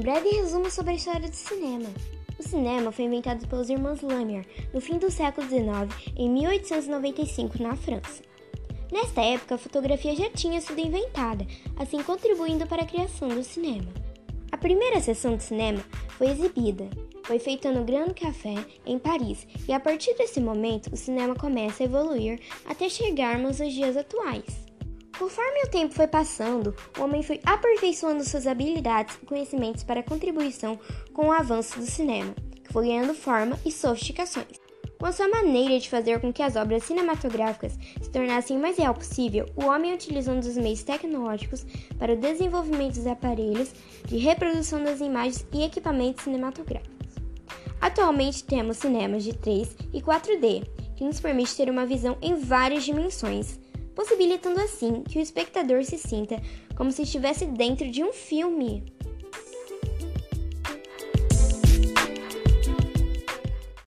breve resumo sobre a história do cinema. O cinema foi inventado pelos irmãos Lumière no fim do século XIX, em 1895, na França. Nesta época, a fotografia já tinha sido inventada, assim contribuindo para a criação do cinema. A primeira sessão de cinema foi exibida, foi feita no Grand Café, em Paris, e a partir desse momento o cinema começa a evoluir até chegarmos aos dias atuais. Conforme o tempo foi passando, o homem foi aperfeiçoando suas habilidades e conhecimentos para contribuição com o avanço do cinema, que foi ganhando forma e sofisticações. Com a sua maneira de fazer com que as obras cinematográficas se tornassem o mais real possível, o homem utilizou dos meios tecnológicos para o desenvolvimento dos aparelhos de reprodução das imagens e equipamentos cinematográficos. Atualmente temos cinemas de 3 e 4D, que nos permite ter uma visão em várias dimensões, possibilitando assim que o espectador se sinta como se estivesse dentro de um filme.